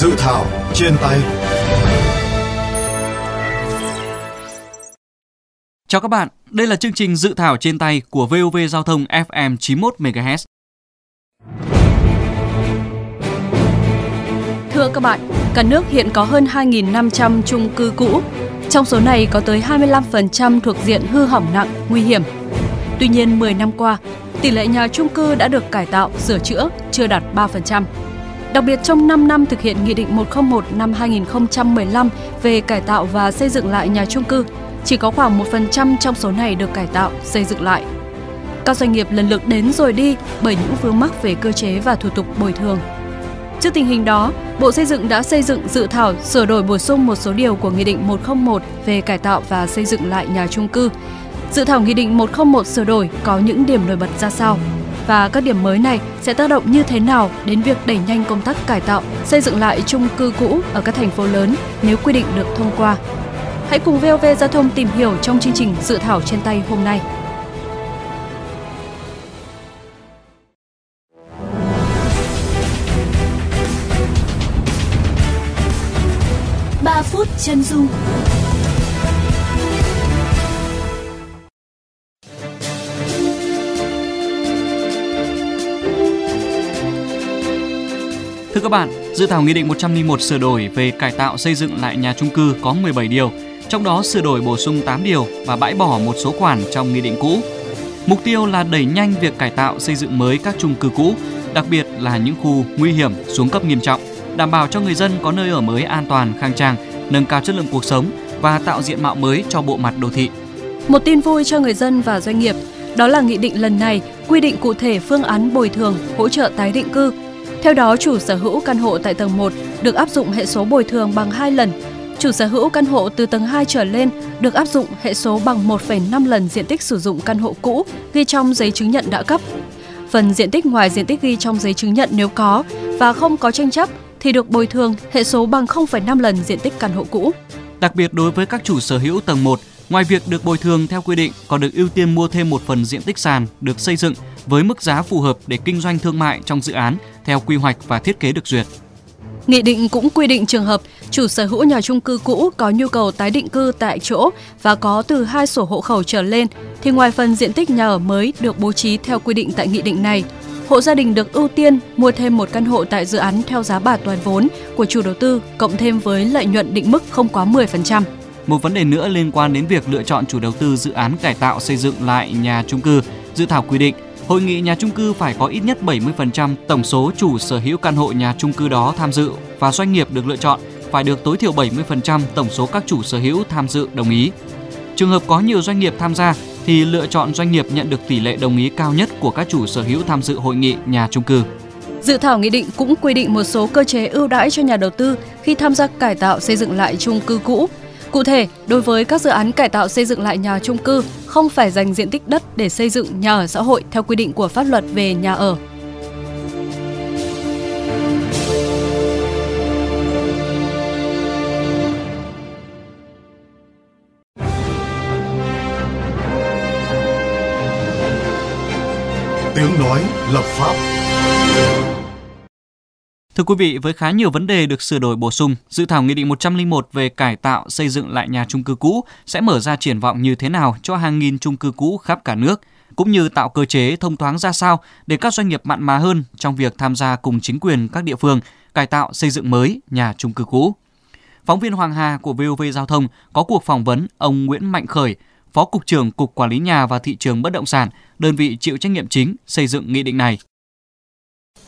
Dự thảo trên tay Chào các bạn, đây là chương trình Dự thảo trên tay của VOV Giao thông FM 91 MHz. Thưa các bạn, cả nước hiện có hơn 2.500 chung cư cũ. Trong số này có tới 25% thuộc diện hư hỏng nặng, nguy hiểm. Tuy nhiên, 10 năm qua, tỷ lệ nhà chung cư đã được cải tạo, sửa chữa chưa đạt 3%. Đặc biệt trong 5 năm thực hiện Nghị định 101 năm 2015 về cải tạo và xây dựng lại nhà chung cư, chỉ có khoảng 1% trong số này được cải tạo, xây dựng lại. Các doanh nghiệp lần lượt đến rồi đi bởi những vướng mắc về cơ chế và thủ tục bồi thường. Trước tình hình đó, Bộ Xây dựng đã xây dựng dự thảo sửa đổi bổ sung một số điều của Nghị định 101 về cải tạo và xây dựng lại nhà chung cư. Dự thảo Nghị định 101 sửa đổi có những điểm nổi bật ra sao? Và các điểm mới này sẽ tác động như thế nào đến việc đẩy nhanh công tác cải tạo, xây dựng lại chung cư cũ ở các thành phố lớn nếu quy định được thông qua? Hãy cùng VOV Giao thông tìm hiểu trong chương trình Dự thảo trên tay hôm nay. ba phút chân dung Thưa các bạn, dự thảo Nghị định 101 sửa đổi về cải tạo xây dựng lại nhà chung cư có 17 điều, trong đó sửa đổi bổ sung 8 điều và bãi bỏ một số khoản trong nghị định cũ. Mục tiêu là đẩy nhanh việc cải tạo xây dựng mới các chung cư cũ, đặc biệt là những khu nguy hiểm, xuống cấp nghiêm trọng, đảm bảo cho người dân có nơi ở mới an toàn, khang trang, nâng cao chất lượng cuộc sống và tạo diện mạo mới cho bộ mặt đô thị. Một tin vui cho người dân và doanh nghiệp, đó là nghị định lần này quy định cụ thể phương án bồi thường, hỗ trợ tái định cư. Theo đó, chủ sở hữu căn hộ tại tầng 1 được áp dụng hệ số bồi thường bằng 2 lần. Chủ sở hữu căn hộ từ tầng 2 trở lên được áp dụng hệ số bằng 1,5 lần diện tích sử dụng căn hộ cũ ghi trong giấy chứng nhận đã cấp. Phần diện tích ngoài diện tích ghi trong giấy chứng nhận nếu có và không có tranh chấp thì được bồi thường hệ số bằng 0,5 lần diện tích căn hộ cũ. Đặc biệt đối với các chủ sở hữu tầng 1, ngoài việc được bồi thường theo quy định, còn được ưu tiên mua thêm một phần diện tích sàn được xây dựng với mức giá phù hợp để kinh doanh thương mại trong dự án theo quy hoạch và thiết kế được duyệt. Nghị định cũng quy định trường hợp chủ sở hữu nhà chung cư cũ có nhu cầu tái định cư tại chỗ và có từ hai sổ hộ khẩu trở lên thì ngoài phần diện tích nhà ở mới được bố trí theo quy định tại nghị định này, hộ gia đình được ưu tiên mua thêm một căn hộ tại dự án theo giá bả toàn vốn của chủ đầu tư cộng thêm với lợi nhuận định mức không quá 10%. Một vấn đề nữa liên quan đến việc lựa chọn chủ đầu tư dự án cải tạo xây dựng lại nhà chung cư, dự thảo quy định Hội nghị nhà chung cư phải có ít nhất 70% tổng số chủ sở hữu căn hộ nhà chung cư đó tham dự và doanh nghiệp được lựa chọn phải được tối thiểu 70% tổng số các chủ sở hữu tham dự đồng ý. Trường hợp có nhiều doanh nghiệp tham gia thì lựa chọn doanh nghiệp nhận được tỷ lệ đồng ý cao nhất của các chủ sở hữu tham dự hội nghị nhà chung cư. Dự thảo nghị định cũng quy định một số cơ chế ưu đãi cho nhà đầu tư khi tham gia cải tạo xây dựng lại chung cư cũ. Cụ thể, đối với các dự án cải tạo xây dựng lại nhà chung cư không phải dành diện tích đất để xây dựng nhà ở xã hội theo quy định của pháp luật về nhà ở. Tiếng nói lập pháp Thưa quý vị, với khá nhiều vấn đề được sửa đổi bổ sung, dự thảo Nghị định 101 về cải tạo xây dựng lại nhà trung cư cũ sẽ mở ra triển vọng như thế nào cho hàng nghìn trung cư cũ khắp cả nước, cũng như tạo cơ chế thông thoáng ra sao để các doanh nghiệp mặn mà hơn trong việc tham gia cùng chính quyền các địa phương cải tạo xây dựng mới nhà trung cư cũ. Phóng viên Hoàng Hà của VOV Giao thông có cuộc phỏng vấn ông Nguyễn Mạnh Khởi, Phó Cục trưởng Cục Quản lý Nhà và Thị trường Bất động sản, đơn vị chịu trách nhiệm chính xây dựng nghị định này.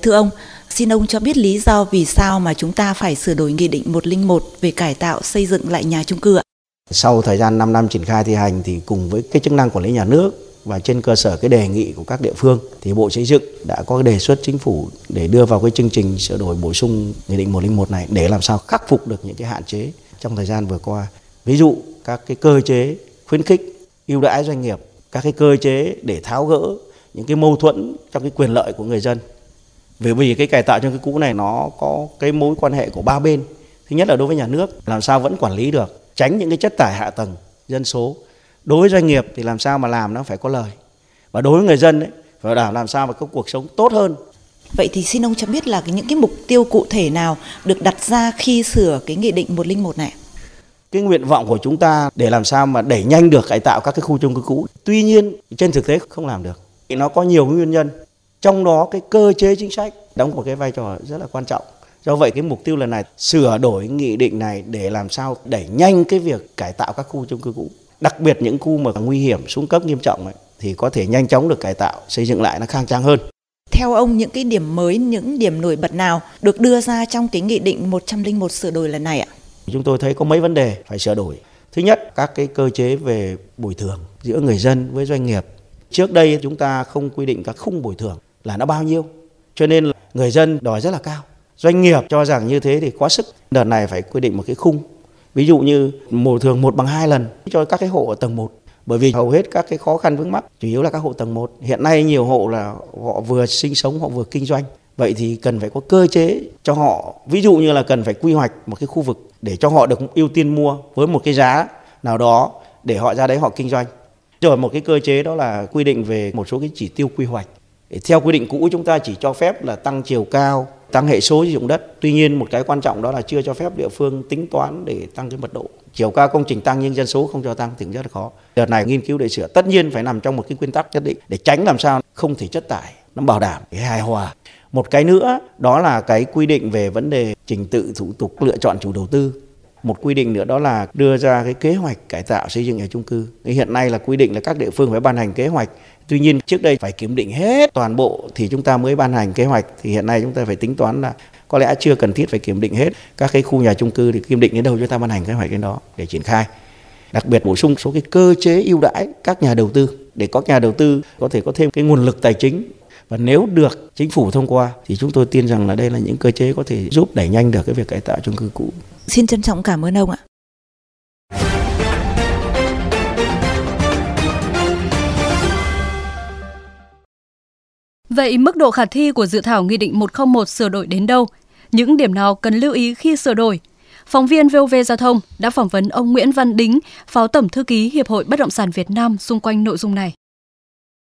Thưa ông, xin ông cho biết lý do vì sao mà chúng ta phải sửa đổi Nghị định 101 về cải tạo xây dựng lại nhà chung cư ạ? Sau thời gian 5 năm triển khai thi hành thì cùng với cái chức năng quản lý nhà nước và trên cơ sở cái đề nghị của các địa phương thì Bộ Xây dựng đã có đề xuất chính phủ để đưa vào cái chương trình sửa đổi bổ sung Nghị định 101 này để làm sao khắc phục được những cái hạn chế trong thời gian vừa qua. Ví dụ các cái cơ chế khuyến khích ưu đãi doanh nghiệp, các cái cơ chế để tháo gỡ những cái mâu thuẫn trong cái quyền lợi của người dân bởi vì cái cải tạo chung cư cũ này nó có cái mối quan hệ của ba bên thứ nhất là đối với nhà nước làm sao vẫn quản lý được tránh những cái chất tải hạ tầng dân số đối với doanh nghiệp thì làm sao mà làm nó phải có lời và đối với người dân ấy phải đảm làm sao mà có cuộc sống tốt hơn Vậy thì xin ông cho biết là những cái mục tiêu cụ thể nào được đặt ra khi sửa cái nghị định 101 này? Cái nguyện vọng của chúng ta để làm sao mà đẩy nhanh được cải tạo các cái khu chung cư cũ. Tuy nhiên trên thực tế không làm được. Nó có nhiều nguyên nhân. Trong đó cái cơ chế chính sách đóng một cái vai trò rất là quan trọng. Do vậy cái mục tiêu lần này sửa đổi nghị định này để làm sao đẩy nhanh cái việc cải tạo các khu chung cư cũ. Đặc biệt những khu mà nguy hiểm, xuống cấp nghiêm trọng ấy, thì có thể nhanh chóng được cải tạo, xây dựng lại nó khang trang hơn. Theo ông những cái điểm mới, những điểm nổi bật nào được đưa ra trong cái nghị định 101 sửa đổi lần này ạ? Chúng tôi thấy có mấy vấn đề phải sửa đổi. Thứ nhất, các cái cơ chế về bồi thường giữa người dân với doanh nghiệp. Trước đây chúng ta không quy định các khung bồi thường là nó bao nhiêu. Cho nên người dân đòi rất là cao. Doanh nghiệp cho rằng như thế thì quá sức. Đợt này phải quy định một cái khung. Ví dụ như mùa thường một bằng hai lần cho các cái hộ ở tầng 1 bởi vì hầu hết các cái khó khăn vướng mắc chủ yếu là các hộ tầng 1. Hiện nay nhiều hộ là họ vừa sinh sống họ vừa kinh doanh. Vậy thì cần phải có cơ chế cho họ, ví dụ như là cần phải quy hoạch một cái khu vực để cho họ được ưu tiên mua với một cái giá nào đó để họ ra đấy họ kinh doanh. Rồi một cái cơ chế đó là quy định về một số cái chỉ tiêu quy hoạch. Theo quy định cũ chúng ta chỉ cho phép là tăng chiều cao, tăng hệ số sử dụng đất. Tuy nhiên một cái quan trọng đó là chưa cho phép địa phương tính toán để tăng cái mật độ. Chiều cao công trình tăng nhưng dân số không cho tăng thì rất là khó. Đợt này nghiên cứu để sửa tất nhiên phải nằm trong một cái nguyên tắc nhất định để tránh làm sao không thể chất tải, nó bảo đảm cái hài hòa. Một cái nữa đó là cái quy định về vấn đề trình tự thủ tục lựa chọn chủ đầu tư. Một quy định nữa, đó là đưa ra cái kế hoạch cải tạo xây dựng nhà chung cư. Hiện nay là quy định là các địa phương phải ban hành kế hoạch Tuy nhiên, trước đây phải kiểm định hết toàn bộ thì chúng ta mới ban hành kế hoạch thì hiện nay chúng ta phải tính toán là có lẽ chưa cần thiết phải kiểm định hết các cái khu nhà chung cư thì kiểm định đến đâu chúng ta ban hành kế hoạch đến đó để triển khai. Đặc biệt bổ sung số cái cơ chế ưu đãi các nhà đầu tư để các nhà đầu tư có thể có thêm cái nguồn lực tài chính và nếu được chính phủ thông qua thì chúng tôi tin rằng là đây là những cơ chế có thể giúp đẩy nhanh được cái việc cải tạo chung cư cũ. Xin trân trọng cảm ơn ông ạ. Vậy mức độ khả thi của dự thảo Nghị định 101 sửa đổi đến đâu? Những điểm nào cần lưu ý khi sửa đổi? Phóng viên VOV Giao thông đã phỏng vấn ông Nguyễn Văn Đính, Phó Tổng Thư ký Hiệp hội Bất động sản Việt Nam xung quanh nội dung này.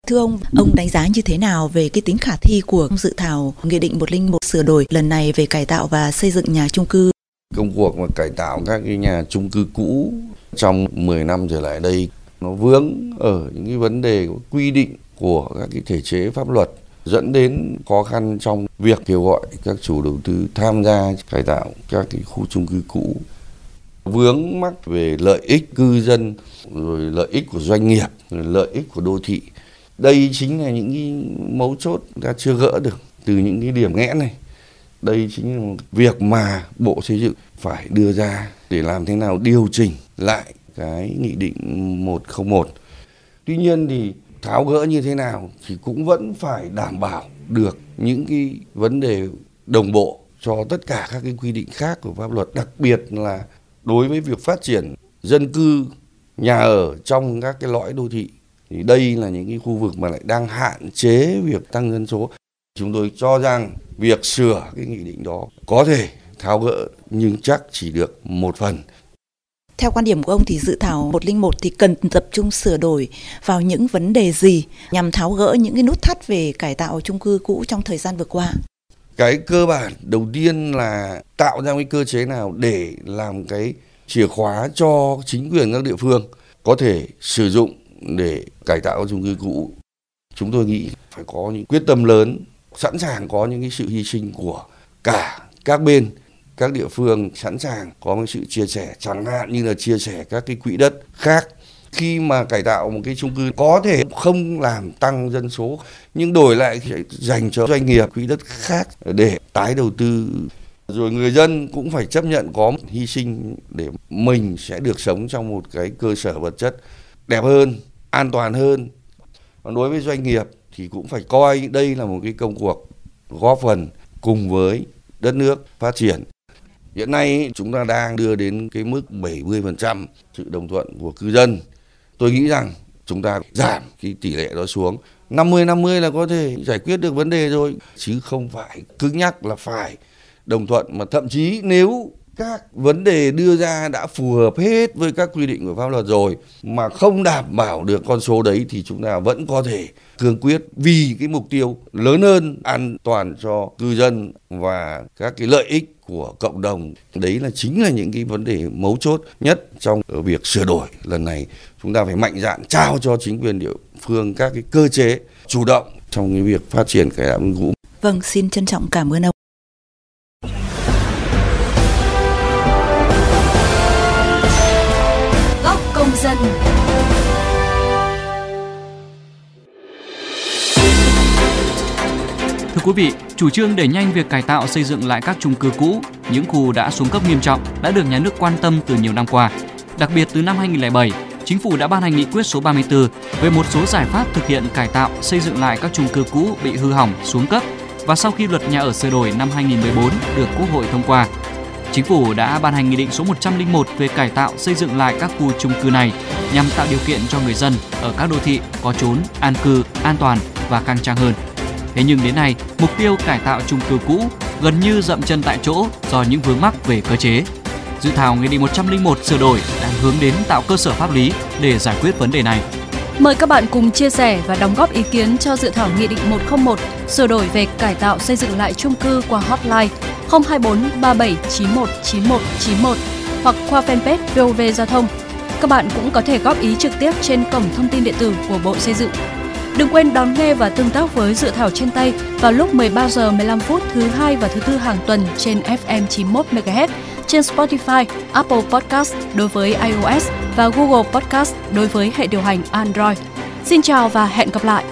Thưa ông, ông đánh giá như thế nào về cái tính khả thi của dự thảo Nghị định 101 sửa đổi lần này về cải tạo và xây dựng nhà chung cư? Công cuộc mà cải tạo các cái nhà chung cư cũ trong 10 năm trở lại đây nó vướng ở những cái vấn đề quy định của các cái thể chế pháp luật dẫn đến khó khăn trong việc kêu gọi các chủ đầu tư tham gia cải tạo các cái khu chung cư cũ vướng mắc về lợi ích cư dân rồi lợi ích của doanh nghiệp rồi lợi ích của đô thị đây chính là những cái mấu chốt ta chưa gỡ được từ những cái điểm nghẽn này. Đây chính là việc mà bộ xây dựng phải đưa ra để làm thế nào điều chỉnh lại cái nghị định 101 tuy nhiên thì tháo gỡ như thế nào thì cũng vẫn phải đảm bảo được những cái vấn đề đồng bộ cho tất cả các cái quy định khác của pháp luật, đặc biệt là đối với việc phát triển dân cư, nhà ở trong các cái lõi đô thị thì đây là những cái khu vực mà lại đang hạn chế việc tăng dân số chúng tôi cho rằng việc sửa cái nghị định đó có thể tháo gỡ nhưng chắc chỉ được một phần theo quan điểm của ông thì dự thảo 101 thì cần tập trung sửa đổi vào những vấn đề gì nhằm tháo gỡ những cái nút thắt về cải tạo chung cư cũ trong thời gian vừa qua? Cái cơ bản đầu tiên là tạo ra cái cơ chế nào để làm cái chìa khóa cho chính quyền các địa phương có thể sử dụng để cải tạo chung cư cũ. Chúng tôi nghĩ phải có những quyết tâm lớn, sẵn sàng có những cái sự hy sinh của cả các bên các địa phương sẵn sàng có một sự chia sẻ chẳng hạn như là chia sẻ các cái quỹ đất khác khi mà cải tạo một cái chung cư có thể không làm tăng dân số nhưng đổi lại dành cho doanh nghiệp quỹ đất khác để tái đầu tư rồi người dân cũng phải chấp nhận có hy sinh để mình sẽ được sống trong một cái cơ sở vật chất đẹp hơn, an toàn hơn. Còn đối với doanh nghiệp thì cũng phải coi đây là một cái công cuộc góp phần cùng với đất nước phát triển. Hiện nay chúng ta đang đưa đến cái mức 70% sự đồng thuận của cư dân. Tôi nghĩ rằng chúng ta giảm cái tỷ lệ đó xuống. 50-50 là có thể giải quyết được vấn đề rồi, chứ không phải cứng nhắc là phải đồng thuận. Mà thậm chí nếu các vấn đề đưa ra đã phù hợp hết với các quy định của pháp luật rồi mà không đảm bảo được con số đấy thì chúng ta vẫn có thể cương quyết vì cái mục tiêu lớn hơn an toàn cho cư dân và các cái lợi ích của cộng đồng. Đấy là chính là những cái vấn đề mấu chốt nhất trong việc sửa đổi lần này. Chúng ta phải mạnh dạn trao cho chính quyền địa phương các cái cơ chế chủ động trong cái việc phát triển cải tạo ngũ Vâng, xin trân trọng cảm ơn ông. Quý vị, chủ trương đẩy nhanh việc cải tạo xây dựng lại các chung cư cũ, những khu đã xuống cấp nghiêm trọng đã được nhà nước quan tâm từ nhiều năm qua. Đặc biệt từ năm 2007, Chính phủ đã ban hành nghị quyết số 34 về một số giải pháp thực hiện cải tạo, xây dựng lại các chung cư cũ bị hư hỏng, xuống cấp và sau khi luật nhà ở sửa đổi năm 2014 được Quốc hội thông qua. Chính phủ đã ban hành nghị định số 101 về cải tạo xây dựng lại các khu chung cư này nhằm tạo điều kiện cho người dân ở các đô thị có chốn an cư, an toàn và khang trang hơn. Thế nhưng đến nay, mục tiêu cải tạo chung cư cũ gần như dậm chân tại chỗ do những vướng mắc về cơ chế. Dự thảo Nghị định 101 sửa đổi đang hướng đến tạo cơ sở pháp lý để giải quyết vấn đề này. Mời các bạn cùng chia sẻ và đóng góp ý kiến cho dự thảo Nghị định 101 sửa đổi về cải tạo xây dựng lại chung cư qua hotline 024 3791 9191 hoặc qua fanpage VOV Giao thông. Các bạn cũng có thể góp ý trực tiếp trên cổng thông tin điện tử của Bộ Xây dựng. Đừng quên đón nghe và tương tác với dự thảo trên tay vào lúc 13 giờ 15 phút thứ hai và thứ tư hàng tuần trên FM 91 MHz trên Spotify, Apple Podcast đối với iOS và Google Podcast đối với hệ điều hành Android. Xin chào và hẹn gặp lại!